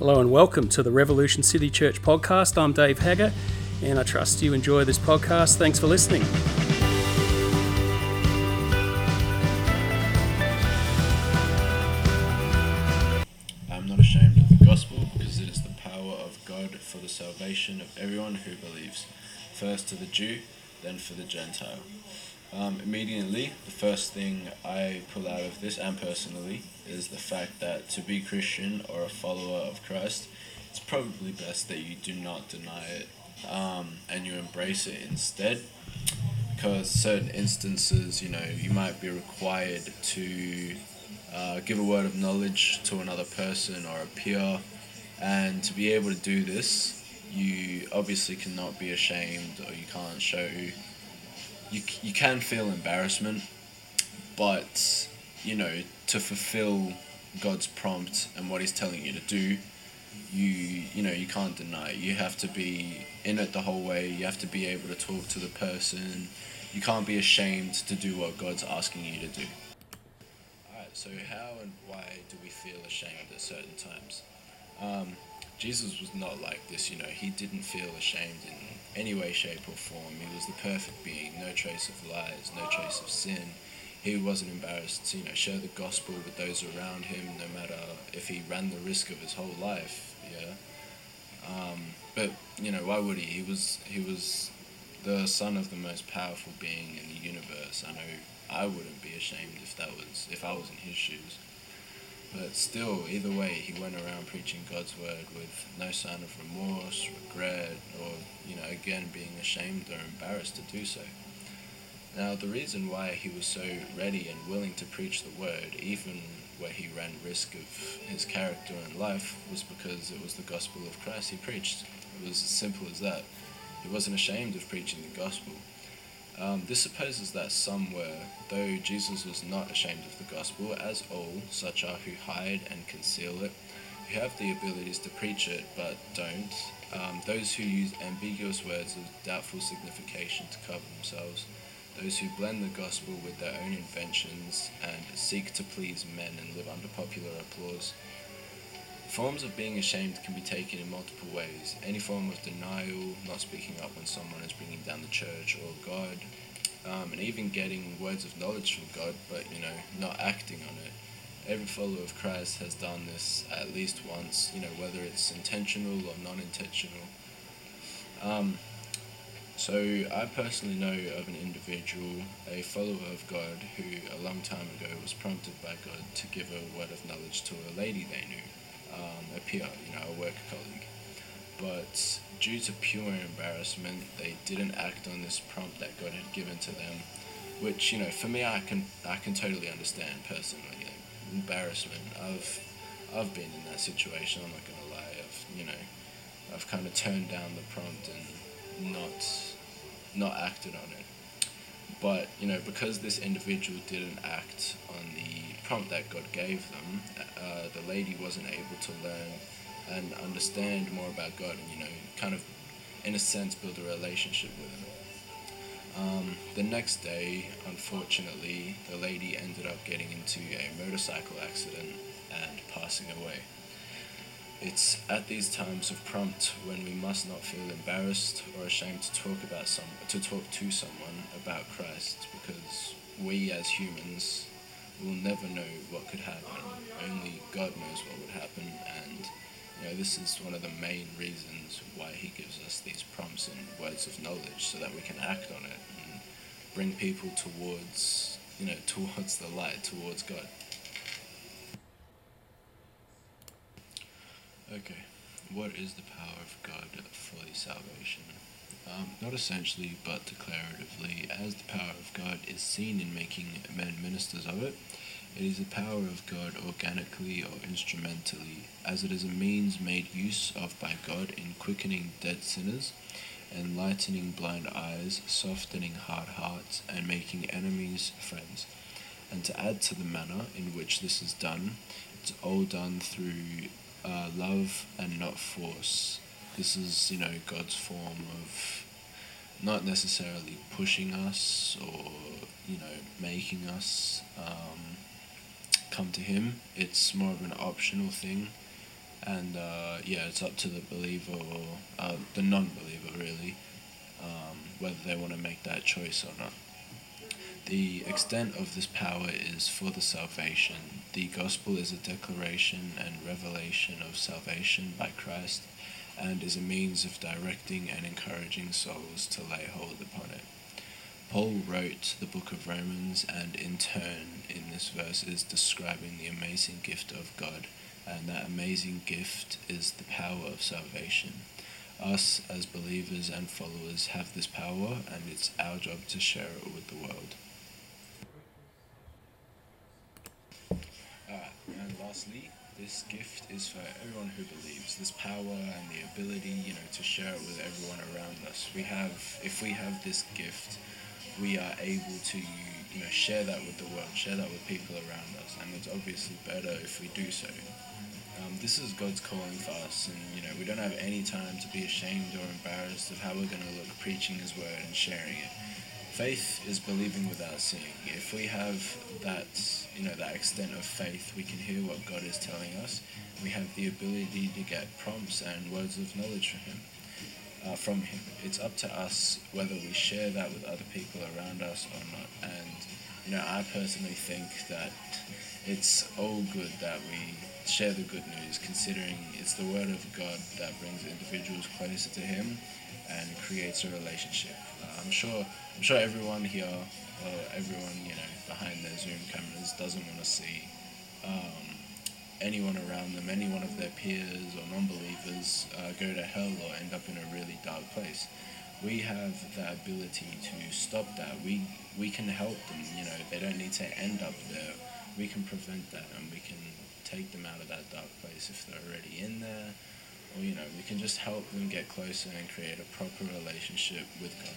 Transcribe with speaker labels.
Speaker 1: Hello and welcome to the Revolution City Church podcast. I'm Dave Hagger, and I trust you enjoy this podcast. Thanks for listening.
Speaker 2: I'm not ashamed of the gospel because it is the power of God for the salvation of everyone who believes, first to the Jew, then for the Gentile. Um, immediately, the first thing I pull out of this, and personally, is the fact that to be Christian or a follower of Christ, it's probably best that you do not deny it um, and you embrace it instead. Because certain instances, you know, you might be required to uh, give a word of knowledge to another person or a peer, and to be able to do this, you obviously cannot be ashamed or you can't show you, you can feel embarrassment, but you know, to fulfill God's prompt and what He's telling you to do, you you know you can't deny it. You have to be in it the whole way. You have to be able to talk to the person. You can't be ashamed to do what God's asking you to do. Alright, so how and why do we feel ashamed at certain times? Um, Jesus was not like this, you know. He didn't feel ashamed in any way, shape, or form. He was the perfect being, no trace of lies, no trace of sin. He wasn't embarrassed to, you know, share the gospel with those around him, no matter if he ran the risk of his whole life. Yeah. Um, but you know, why would he? He was he was the son of the most powerful being in the universe. I know I wouldn't be ashamed if that was if I was in his shoes. But still, either way, he went around preaching God's word with no sign of remorse, regret, or, you know, again, being ashamed or embarrassed to do so. Now, the reason why he was so ready and willing to preach the word, even where he ran risk of his character and life, was because it was the gospel of Christ he preached. It was as simple as that. He wasn't ashamed of preaching the gospel. Um, this supposes that some were, though Jesus was not ashamed of the gospel, as all such are who hide and conceal it, who have the abilities to preach it but don't, um, those who use ambiguous words of doubtful signification to cover themselves, those who blend the gospel with their own inventions and seek to please men and live under popular applause. Forms of being ashamed can be taken in multiple ways. Any form of denial, not speaking up when someone is bringing down the church or God, um, and even getting words of knowledge from God, but you know, not acting on it. Every follower of Christ has done this at least once, you know, whether it's intentional or non-intentional. Um, so I personally know of an individual, a follower of God, who a long time ago was prompted by God to give a word of knowledge to a lady they knew um, a peer, you know, a work colleague. But due to pure embarrassment, they didn't act on this prompt that God had given to them, which you know, for me, I can I can totally understand personally. Like, embarrassment. I've I've been in that situation. I'm not gonna lie. I've you know, I've kind of turned down the prompt and not not acted on it. But you know, because this individual didn't act on the prompt that God gave them, uh, the lady wasn't able to learn and understand more about God and, you know, kind of, in a sense, build a relationship with Him. Um, the next day, unfortunately, the lady ended up getting into a motorcycle accident and passing away. It's at these times of prompt when we must not feel embarrassed or ashamed to talk about some to talk to someone about Christ because we as humans we'll never know what could happen. Only God knows what would happen, and you know this is one of the main reasons why He gives us these prompts and words of knowledge, so that we can act on it and bring people towards you know towards the light, towards God. Okay, what is the power of God for the salvation? Um, not essentially, but declaratively, as the power of God is seen in making men ministers of it, it is the power of God organically or instrumentally, as it is a means made use of by God in quickening dead sinners, enlightening blind eyes, softening hard hearts, and making enemies friends. And to add to the manner in which this is done, it's all done through uh, love and not force. This is, you know, God's form of not necessarily pushing us or, you know, making us. Um, come to Him. It's more of an optional thing. and uh, yeah, it's up to the believer or uh, the non-believer really um, whether they want to make that choice or not. The extent of this power is for the salvation. The gospel is a declaration and revelation of salvation by Christ and is a means of directing and encouraging souls to lay hold upon it. Paul wrote the book of Romans and in turn in this verse is describing the amazing gift of God and that amazing gift is the power of salvation. Us as believers and followers have this power and it's our job to share it with the world. Alright, and lastly, this gift is for everyone who believes. This power and the ability, you know, to share it with everyone around us. We have, if we have this gift, we are able to, you know, share that with the world, share that with people around us, and it's obviously better if we do so. Um, this is God's calling for us, and you know we don't have any time to be ashamed or embarrassed of how we're going to look preaching His word and sharing it. Faith is believing without seeing. If we have that, you know, that extent of faith, we can hear what God is telling us. We have the ability to get prompts and words of knowledge from Him. Uh, from Him, it's up to us whether we share that with other people around us or not. And you know, I personally think that it's all good that we share the good news, considering it's the word of God that brings individuals closer to Him and creates a relationship. Uh, I'm sure I'm sure everyone here, or everyone you know behind their Zoom cameras, doesn't want to see um, anyone around them, any one of their peers or non-believers, uh, go to hell or end up in a really dark place. We have the ability to stop that. We we can help them. You know, they don't need to end up there. We can prevent that, and we can take them out of that dark place if they're already in there you know, we can just help them get closer and create a proper relationship with God.